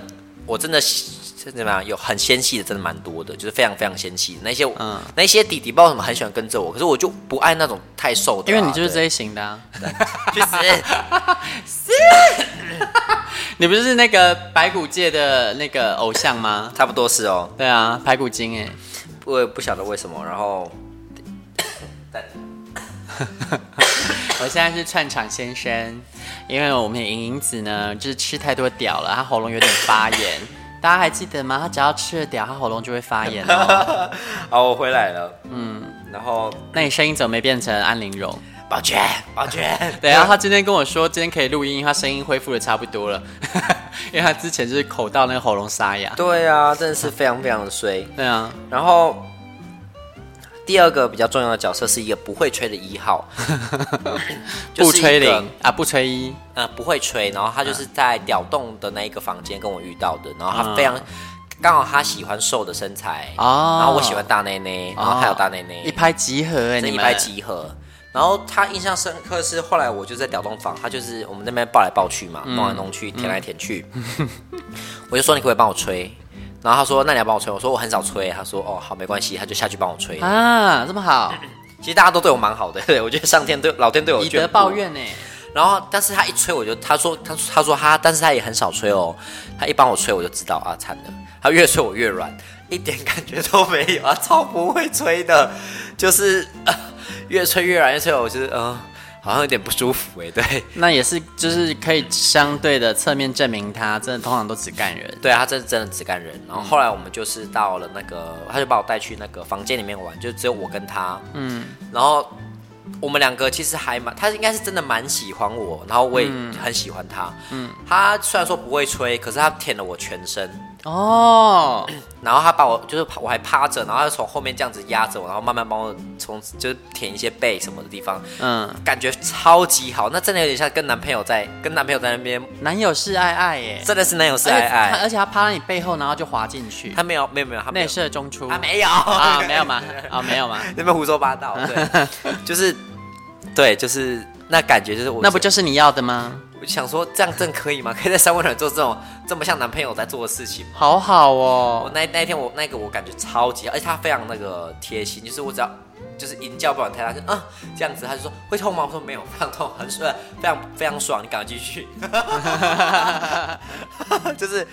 B: 我真的。怎么样？有很纤细的，真的蛮多的，就是非常非常纤细那些。嗯，那些弟弟不知道为什么很喜欢跟着我，可是我就不爱那种太瘦的、啊。
D: 因为你就是这一型的、啊。
B: 去死！
D: 是。[LAUGHS] 你不是那个白骨界的那个偶像吗？
B: 差不多是哦。
D: 对啊，排骨精哎。
B: 我也不晓得为什么。然后，[LAUGHS]
D: 我现在是串场先生，因为我们的淫淫子呢，就是吃太多屌了，她喉咙有点发炎。大家还记得吗？她只要吃了屌，她喉咙就会发炎哦。[LAUGHS]
B: 好，我回来了。嗯，然后
D: 那你声音怎么没变成安陵容？
B: 宝娟，宝娟。
D: 对啊，他今天跟我说今天可以录音，他声音恢复的差不多了。因为他之前就是口到那个喉咙沙哑。
B: 对啊，真的是非常非常的衰。
D: 对啊，
B: 然后。第二个比较重要的角色是一个不会吹的一号，[LAUGHS]
D: 不吹零啊，不吹一，
B: 呃，不会吹。然后他就是在屌洞的那一个房间跟我遇到的。然后他非常刚好他喜欢瘦的身材，然后我喜欢大内内，然后他有大内内，
D: 一拍即合哎，
B: 一拍即合。然后他印象深刻是后来我就在屌洞房，他就是我们那边抱来抱去嘛，弄来弄去，舔来舔去，[LAUGHS] 我就说你可不可以帮我吹？然后他说：“那你要帮我吹？”我说：“我很少吹。”他说：“哦，好，没关系。”他就下去帮我吹
D: 啊，这么好。[LAUGHS]
B: 其实大家都对我蛮好的，对，[LAUGHS] 我觉得上天对老天对我。
D: 以德报怨呢。
B: 然后，但是他一吹，我就他说他他说他，但是他也很少吹哦。他一帮我吹，我就知道啊，惨了。他越吹我越软，一点感觉都没有啊，超不会吹的，就是、呃、越吹越软，越吹我就是嗯。呃好像有点不舒服哎，对，[LAUGHS]
D: 那也是，就是可以相对的侧面证明他真的通常都只干人，
B: 对，他真的真的只干人。然后后来我们就是到了那个，他就把我带去那个房间里面玩，就只有我跟他，嗯，然后我们两个其实还蛮，他应该是真的蛮喜欢我，然后我也很喜欢他，嗯，他虽然说不会吹，可是他舔了我全身。哦，然后他把我就是我还趴着，然后他从后面这样子压着我，然后慢慢帮我从就是舔一些背什么的地方，嗯，感觉超级好，那真的有点像跟男朋友在跟男朋友在那边
D: 男友是爱爱耶，
B: 真的是男友是爱爱，
D: 而且他趴在你背后，然后就滑进去，
B: 他没有没有没有，他
D: 内射中出，
B: 他没有。
D: 啊没有吗？啊没有吗？[LAUGHS]
B: 那边胡说八道，对，[LAUGHS] 就是对，就是那感觉就是我，
D: 那不就是你要的吗？
B: 我就想说，这样真可以吗？[LAUGHS] 可以在三温暖做这种这么像男朋友在做的事情吗？
D: 好好哦。
B: 我那那天我那个我感觉超级，而且他非常那个贴心，就是我只要就是淫叫不管太大就，啊这样子，他就说会痛吗？我说没有，非常痛，很爽，非常非常爽，你赶快继续。[LAUGHS] 就是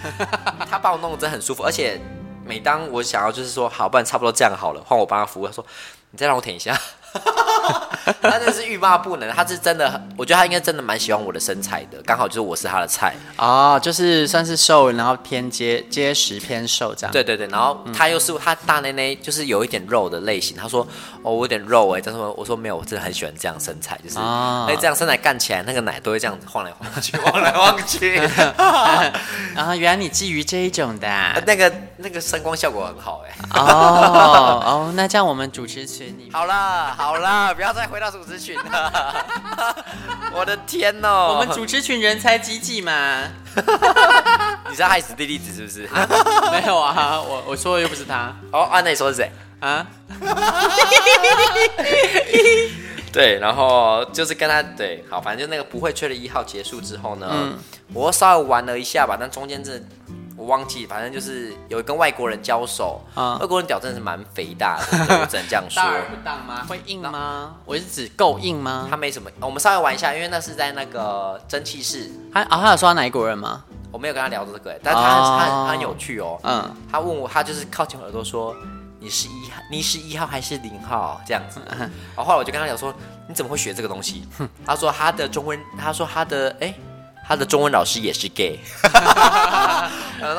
B: 他把我弄得真的很舒服，而且每当我想要就是说好，不然差不多这样好了，换我帮他服务，他说你再让我舔一下。[LAUGHS] 他真的是欲罢不能，他是真的，我觉得他应该真的蛮喜欢我的身材的，刚好就是我是他的菜
D: 哦，就是算是瘦，然后偏结结实偏瘦这样。
B: 对对对，然后他又是他大内内，就是有一点肉的类型。他说哦，我有点肉哎，但是我说没有，我真的很喜欢这样身材，就是哎这样身材干起来，那个奶都会这样子晃来晃去，[LAUGHS] 晃来晃去。[LAUGHS]
D: 然后原来你觊觎这一种的，
B: 那个那个声光效果很好哎。
D: 哦哦，那这样我们主持群里
B: 好了好了，不要再回到主持群了。[LAUGHS] 我的天哦，
D: 我们主持群人才济济嘛。
B: 你是害死弟弟子是不是？
D: 没有啊，我我说的又不是他。
B: 哦，按那你说是谁啊？[LAUGHS] 对，然后就是跟他对，好，反正就那个不会吹的一号结束之后呢，嗯、我稍微玩了一下吧，但中间这。我忘记，反正就是有跟外国人交手，嗯、外国人屌真的是蛮肥大的，我只能这样说。
D: 大而不当吗？会硬吗？我是指够硬吗？
B: 他没什么，我们稍微玩一下，因为那是在那个蒸汽室。
D: 他啊，他有说他哪一国人吗？
B: 我没有跟他聊这个，但是他、哦、他他很有趣哦。嗯，他问我，他就是靠近我耳朵说：“你是一号，你是一号还是零号？”这样子。然后后来我就跟他讲说：“你怎么会学这个东西？”他说他的中文，他说他的哎。他的中文老师也是 gay，[LAUGHS]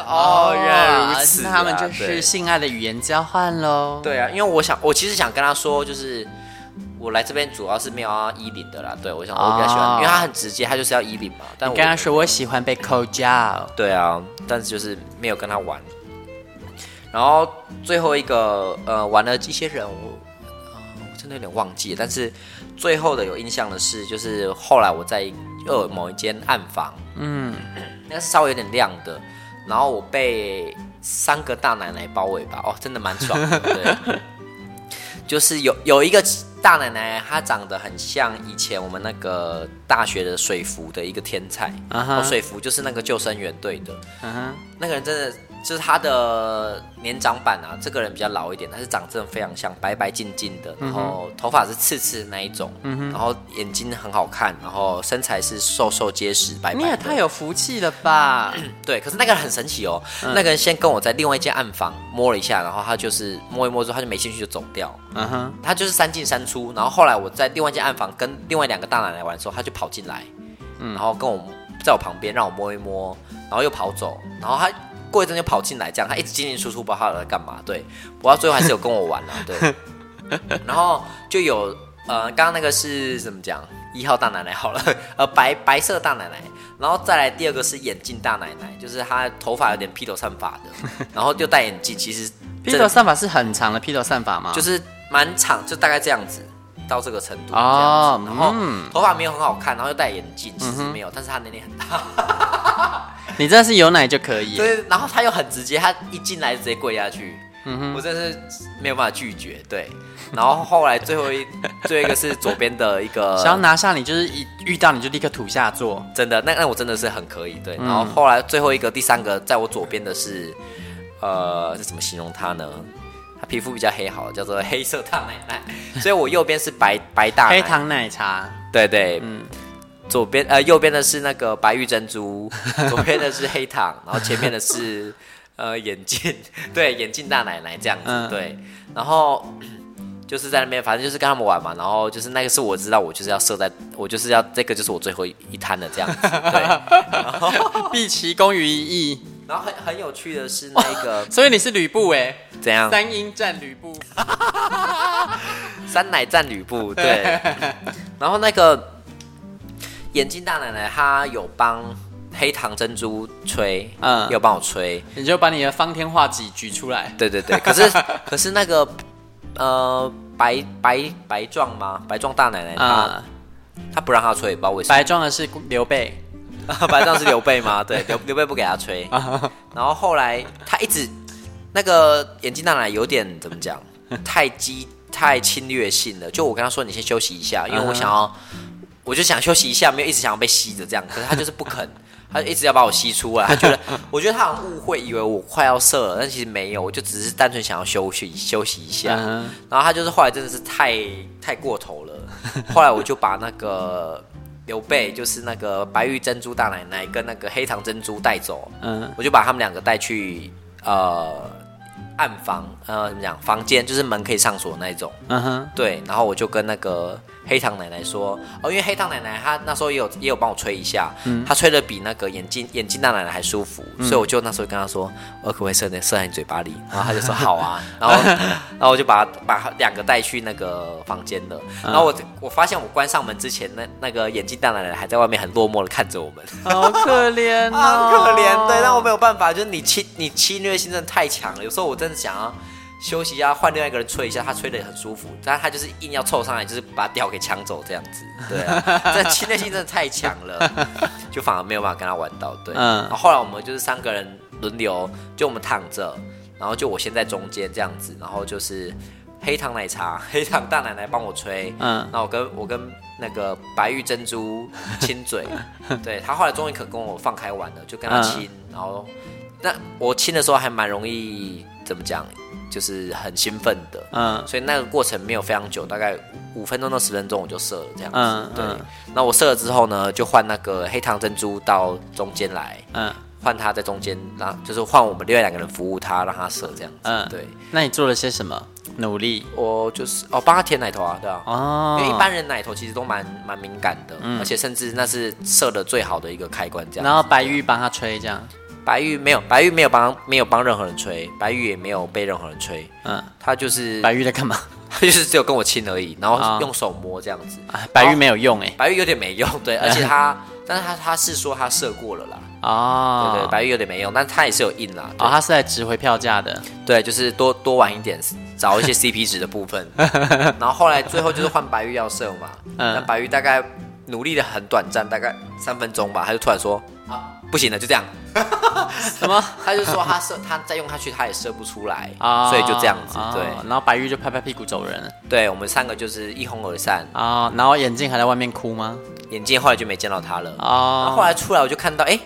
D: 哦，原来如此，那他们就是性爱的语言交换喽。
B: 对啊，因为我想，我其实想跟他说，就是我来这边主要是没有要衣领的啦。对，我想我比较喜欢，因为他很直接，他就是要衣领嘛。但我
D: 跟他说我喜欢被扣脚。
B: 对啊，但是就是没有跟他玩。然后最后一个呃，玩了一些人，我我真的有点忘记了。但是最后的有印象的是，就是后来我在。又有某一间暗房，嗯，那个是稍微有点亮的，然后我被三个大奶奶包围吧，哦，真的蛮爽的，[LAUGHS] 对，就是有有一个大奶奶，她长得很像以前我们那个大学的水服的一个天才，啊、哈水服就是那个救生员队的，嗯哼，那个人真的。就是他的年长版啊，这个人比较老一点，但是长真的非常像，白白净净的，然后头发是刺刺的那一种，嗯、然后眼睛很好看，然后身材是瘦瘦结实，白。
D: 你也太有福气了吧？[CLEARS THROAT]
B: 对，可是那个人很神奇哦，嗯、那个人先跟我在另外一间暗房摸了一下，然后他就是摸一摸之后他就没兴趣就走掉，嗯哼，他就是三进三出，然后后来我在另外一间暗房跟另外两个大奶奶玩的时候，他就跑进来，嗯，然后跟我在我旁边让我摸一摸，然后又跑走，然后他。过一阵就跑进来，这样他一直进进出出，不知道他在干嘛。对，不过最后还是有跟我玩了。对，[LAUGHS] 然后就有呃，刚刚那个是怎么讲？一号大奶奶好了，[LAUGHS] 呃，白白色大奶奶，然后再来第二个是眼镜大奶奶，就是她头发有点披头散发的，[LAUGHS] 然后就戴眼镜。其实
D: 披头散发是很长的披头散发吗？
B: 就是蛮长，就大概这样子到这个程度。哦，然后头发没有很好看，然后又戴眼镜，其实没有，但是他年龄很大。[LAUGHS]
D: 你真的是有奶就可以，
B: 对，然后他又很直接，他一进来就直接跪下去，嗯，我真的是没有办法拒绝，对。然后后来最后一，[LAUGHS] 最后一个是左边的一个，
D: 想要拿下你，就是一遇到你就立刻土下坐，
B: 真的，那那我真的是很可以，对。然后后来最后一个第三个在我左边的是，呃，是怎么形容他呢？他皮肤比较黑，好，叫做 [LAUGHS] 黑色大奶奶，所以我右边是白白大奶。
D: 黑糖奶茶，
B: 对对，嗯。左边呃，右边的是那个白玉珍珠，[LAUGHS] 左边的是黑糖，然后前面的是呃眼镜，[LAUGHS] 对，眼镜大奶奶这样子，嗯、对，然后就是在那边，反正就是跟他们玩嘛，然后就是那个是我知道，我就是要设在，我就是要这个就是我最后一摊的这样子，对，然后
D: 毕其功于一。役，
B: 然后很很有趣的是那个，
D: 所以你是吕布哎，
B: 怎样？
D: 三英战吕布，[LAUGHS]
B: 三奶战吕布，对，然后那个。眼镜大奶奶她有帮黑糖珍珠吹，嗯，有帮我吹，
D: 你就把你的方天画戟举出来。
B: 对对对，可是 [LAUGHS] 可是那个呃白白白壮吗？白壮大奶奶她她、嗯、不让她吹，不知道为什么。
D: 白壮的是刘备，
B: 白壮是刘备吗？对，刘刘备不给他吹。[LAUGHS] 然后后来他一直那个眼镜大奶奶有点怎么讲？[LAUGHS] 太激太侵略性了。就我跟他说，你先休息一下，因为我想要。我就想休息一下，没有一直想要被吸着这样，可是他就是不肯，[LAUGHS] 他就一直要把我吸出来。他觉得，我觉得他好像误会，以为我快要射了，但其实没有，我就只是单纯想要休息休息一下。然后他就是后来真的是太太过头了，后来我就把那个刘备，就是那个白玉珍珠大奶奶跟那个黑糖珍珠带走，嗯，我就把他们两个带去呃暗房，呃，怎么讲？房间就是门可以上锁那一种。嗯哼。对，然后我就跟那个黑糖奶奶说，哦，因为黑糖奶奶她那时候也有也有帮我吹一下，嗯，她吹的比那个眼镜眼镜大奶奶还舒服，嗯、所以我就那时候跟她说，我可不可以射在射在你嘴巴里？然后她就说好啊，然后 [LAUGHS] 然后我就把把两个带去那个房间了。然后我我发现我关上门之前，那那个眼镜大奶奶还在外面很落寞的看着我们，
D: 好可怜、哦，[LAUGHS]
B: 好可怜。对，但我没有办法，就是你侵你侵略性真的太强了，有时候我真的想要。休息一下，换另外一个人吹一下，他吹的也很舒服，但他就是硬要凑上来，就是把调给抢走这样子。对啊，[LAUGHS] 这侵略性真的太强了，[LAUGHS] 就反而没有办法跟他玩到。对，嗯。然后后来我们就是三个人轮流，就我们躺着，然后就我先在中间这样子，然后就是黑糖奶茶、[LAUGHS] 黑糖大奶奶帮我吹，嗯。然后我跟我跟那个白玉珍珠亲嘴，对，他后来终于可跟我放开玩了，就跟他亲，嗯、然后那我亲的时候还蛮容易，怎么讲？就是很兴奋的，嗯，所以那个过程没有非常久，大概五分钟到十分钟我就射了这样子，嗯，对。那我射了之后呢，就换那个黑糖珍珠到中间来，嗯，换他在中间，然后就是换我们另外两个人服务他，让他射这样子，嗯，对。
D: 那你做了些什么努力？
B: 我就是哦，帮他舔奶头啊，对啊，哦，因为一般人奶头其实都蛮蛮敏感的，嗯，而且甚至那是射的最好的一个开关，这样。
D: 然后白玉帮他吹这样。
B: 白玉没有，白玉没有帮没有帮任何人吹，白玉也没有被任何人吹。嗯，他就是
D: 白玉在干嘛？[LAUGHS]
B: 他就是只有跟我亲而已，然后用手摸这样子。
D: 啊，白玉没有用哎，
B: 白玉有点没用，对，[LAUGHS] 而且他，但是他他是说他射过了啦。哦，对对，白玉有点没用，但是他也是有印啦。
D: 哦，他是来值回票价的。
B: 对，就是多多玩一点，找一些 [LAUGHS] CP 值的部分。然后后来最后就是换白玉要射嘛，嗯那白玉大概努力的很短暂，大概三分钟吧，他就突然说啊。不行了，就这样。[LAUGHS]
D: 什么？
B: 他就说他射，他再用下去，他也射不出来，[LAUGHS] 啊、所以就这样子。哦、对，
D: 然后白玉就拍拍屁股走人。
B: 对，我们三个就是一哄而散。
D: 啊、哦，然后眼镜还在外面哭吗？
B: 眼镜后来就没见到他了。啊，然后后来出来我就看到，哎，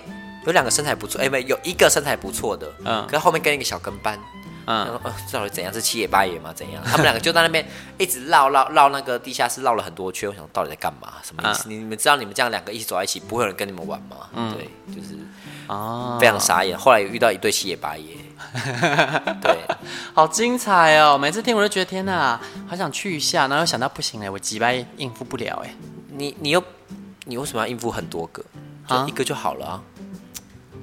B: 有两个身材不错，哎，没有一个身材不错的，嗯，可是后面跟一个小跟班。嗯，到底怎样？是七爷八爷吗？怎样？[LAUGHS] 他们两个就在那边一直绕绕绕那个地下室绕了很多圈。我想到底在干嘛？什么意思？嗯、你们知道你们这样两个一起走在一起，不会有人跟你们玩吗？嗯，对，就是哦，非常傻眼。后来有遇到一对七爷八爷，[LAUGHS] 对，
D: 好精彩哦！每次听我都觉得天哪，好想去一下，然后又想到不行哎，我几百应付不了哎。
B: 你你又你为什么要应付很多个？就一个就好了啊。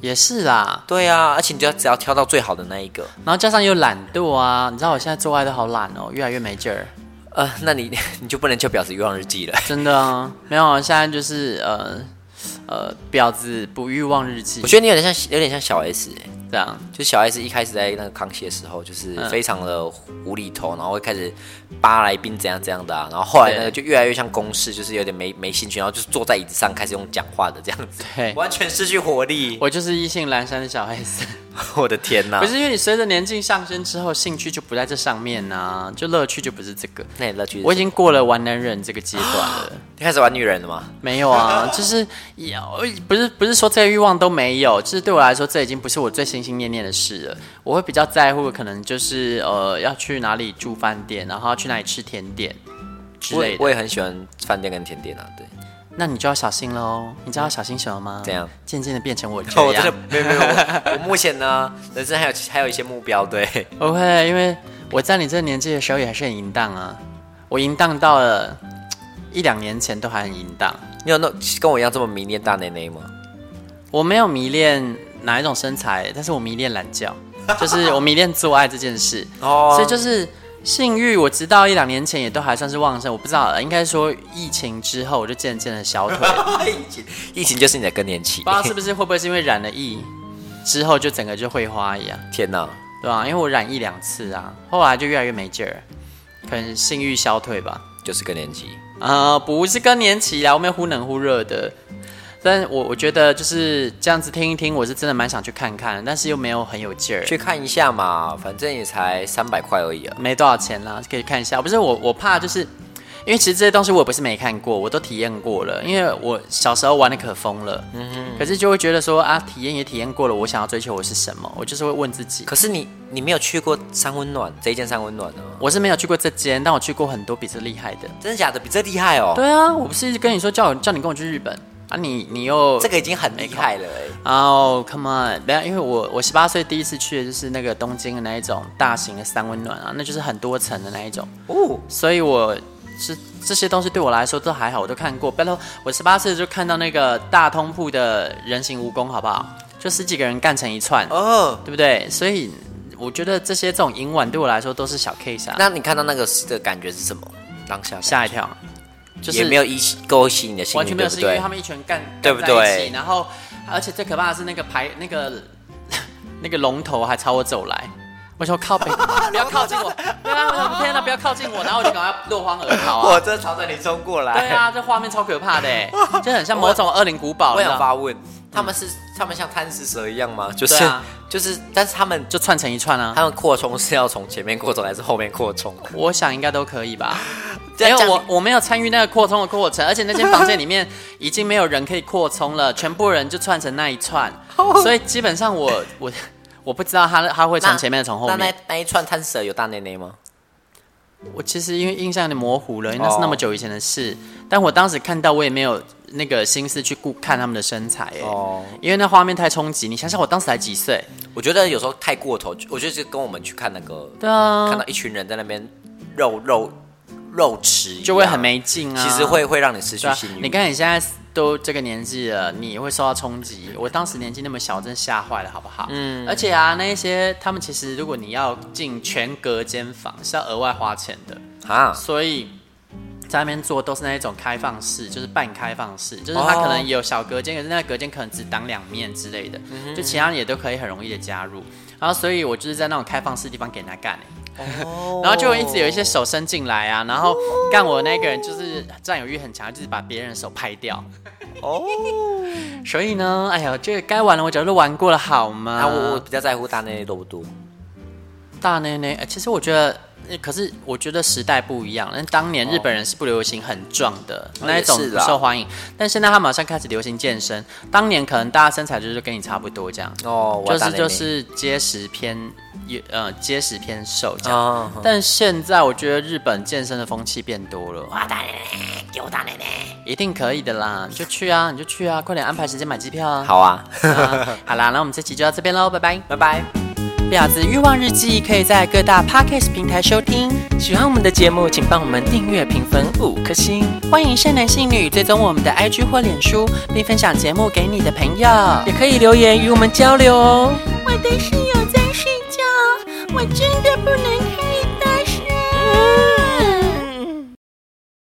D: 也是啦，
B: 对啊，而且你就要只要挑到最好的那一个，
D: 然后加上又懒惰啊，你知道我现在做爱都好懒哦，越来越没劲儿。
B: 呃，那你 [LAUGHS] 你就不能叫婊子欲望日记了？
D: 真的啊，没有，现在就是呃呃婊子不欲望日记。
B: 我觉得你有点像有点像小 S 哎。
D: 这样，
B: 就小 S 一开始在那个康熙的时候，就是非常的无厘头，然后会开始扒来宾怎样怎样的啊，然后后来呢就越来越像公式，就是有点没没兴趣，然后就是坐在椅子上开始用讲话的这样子，对，完全失去活力。
D: 我就是异性阑珊的小 S。[LAUGHS]
B: 我的天哪！
D: 不是因为你随着年纪上升之后，兴趣就不在这上面呐、啊，就乐趣就不是这个。
B: 那乐趣，
D: 我已经过了玩男人这个阶段了。
B: 你开始玩女人了吗？
D: 没有啊，[LAUGHS] 就是有，不是不是说这些欲望都没有，就是对我来说，这已经不是我最心心念念的事了。我会比较在乎，可能就是呃，要去哪里住饭店，然后要去哪里吃甜点之类的。
B: 我，我也很喜欢饭店跟甜点啊，对。
D: 那你就要小心喽！你知道要小心什么吗？
B: 怎样？
D: 渐渐的变成我这 [LAUGHS] 样。
B: 我真的没有没有，我目前呢，[LAUGHS] 人生还有还有一些目标，对。[LAUGHS]
D: OK，因为我在你这个年纪的时候也还是很淫荡啊，我淫荡到了一两年前都还很淫荡。
B: 你有那跟我一样这么迷恋大内内吗？
D: 我没有迷恋哪一种身材，但是我迷恋懒觉，就是我迷恋做爱这件事。哦，所以就是。性欲，我直到一两年前也都还算是旺盛。我不知道，应该说疫情之后，我就渐渐的消退。
B: 疫情，疫情就是你的更年期。
D: 不知道是不是会不会是因为染了疫之后，就整个就会花一样？
B: 天哪，
D: 对啊？因为我染一两次啊，后来就越来越没劲儿，可能性欲消退吧。
B: 就是更年期
D: 啊、呃，不是更年期啊，我们忽冷忽热的。但我我觉得就是这样子听一听，我是真的蛮想去看看，但是又没有很有劲儿。
B: 去看一下嘛，反正也才三百块而已啊，
D: 没多少钱啦，可以看一下。不是我，我怕就是，因为其实这些东西我也不是没看过，我都体验过了。因为我小时候玩的可疯了，嗯哼，可是就会觉得说啊，体验也体验过了，我想要追求我是什么，我就是会问自己。
B: 可是你你没有去过三温暖这一间三温暖呢？
D: 我是没有去过这间，但我去过很多比这厉害的。
B: 真的假的？比这厉害哦？
D: 对啊，我不是一直跟你说叫叫你跟我去日本。啊你，你你又
B: 这个已经很厉害了哎。
D: 哦、oh,，come on，等下，因为我我十八岁第一次去的就是那个东京的那一种大型的三温暖啊，那就是很多层的那一种哦，所以我是这些东西对我来说都还好，我都看过。不然我十八岁就看到那个大通铺的人形蜈蚣，好不好？就十几个人干成一串哦，对不对？所以我觉得这些这种银碗对我来说都是小 case 啊。
B: 那你看到那个的感觉是什么？当下
D: 吓一跳。就是
B: 也没有一勾起你的心，
D: 完全没有，是因为他们一群人干，
B: 对不对？
D: 然后，而且最可怕的是那个牌，那个 [LAUGHS] 那个龙头还朝我走来，我说靠北，[LAUGHS] 不要靠近我！对啊，天哪，不要靠近我！然后我就赶快落荒而逃啊！[LAUGHS]
B: 我这朝着你冲过来，
D: 对啊，这画面超可怕的，就很像某种恶灵古堡。
B: 我想发问，他们是他们像贪食蛇一样吗？就是就是，但是他们
D: 就串成一串啊。
B: 他们扩充是要从前面扩充还是后面扩充？
D: 我想应该都可以吧。[LAUGHS] 因为我我没有参与那个扩充的过程，而且那间房间里面 [LAUGHS] 已经没有人可以扩充了，全部人就串成那一串，[LAUGHS] 所以基本上我我我不知道他他会从前面从后面。
B: 那那，那一串贪蛇有大内内吗？
D: 我其实因为印象有点模糊了，因为那是那么久以前的事，但我当时看到我也没有那个心思去顾看他们的身材哎，哦，因为那画面太冲击。你想想我当时才几岁？
B: 我觉得有时候太过头，我觉得就跟我们去看那个，
D: 对啊，
B: 看到一群人在那边肉肉。肉吃
D: 就会很没劲啊，
B: 其实会会让你失去性欲。
D: 你看你现在都这个年纪了，你会受到冲击。我当时年纪那么小，真吓坏了，好不好？嗯。而且啊，那一些他们其实，如果你要进全隔间房，是要额外花钱的啊。所以在那边做都是那一种开放式，就是半开放式，就是它可能有小隔间，可是那个隔间可能只挡两面之类的，就其他人也都可以很容易的加入。然后，所以我就是在那种开放式地方给人家干 [LAUGHS] 然后就一直有一些手伸进来啊，然后干我那个人就是占有欲很强，就是把别人的手拍掉。哦，[LAUGHS] 所以呢，哎呀，这个该玩了，我觉得都玩过了，好吗？
B: 啊，我我比较在乎大内内多不多？
D: 大内内，其实我觉得。可是我觉得时代不一样，那当年日本人是不流行很壮的那一种不受欢迎，但现在他马上开始流行健身。当年可能大家身材就是跟你差不多这样，哦，就是就是结实偏呃结实偏瘦这样。但现在我觉得日本健身的风气变多了。哇，大奶奶，给我大奶奶，一定可以的啦，你就去啊，你就去啊，快点安排时间买机票啊。
B: 好 [LAUGHS] 啊，
D: 好啦，那我们这期就到这边喽，拜拜，
B: 拜拜。
D: 婊子欲望日记可以在各大 Podcast 平台收听。
C: 喜欢我们的节目，请帮我们订阅、评分五颗星。
D: 欢迎善男信女追踪我们的 IG 或脸书，并分享节目给你的朋友。
C: 也可以留言与我们交流哦。
E: 我的室友在睡觉，我真的不能开大声。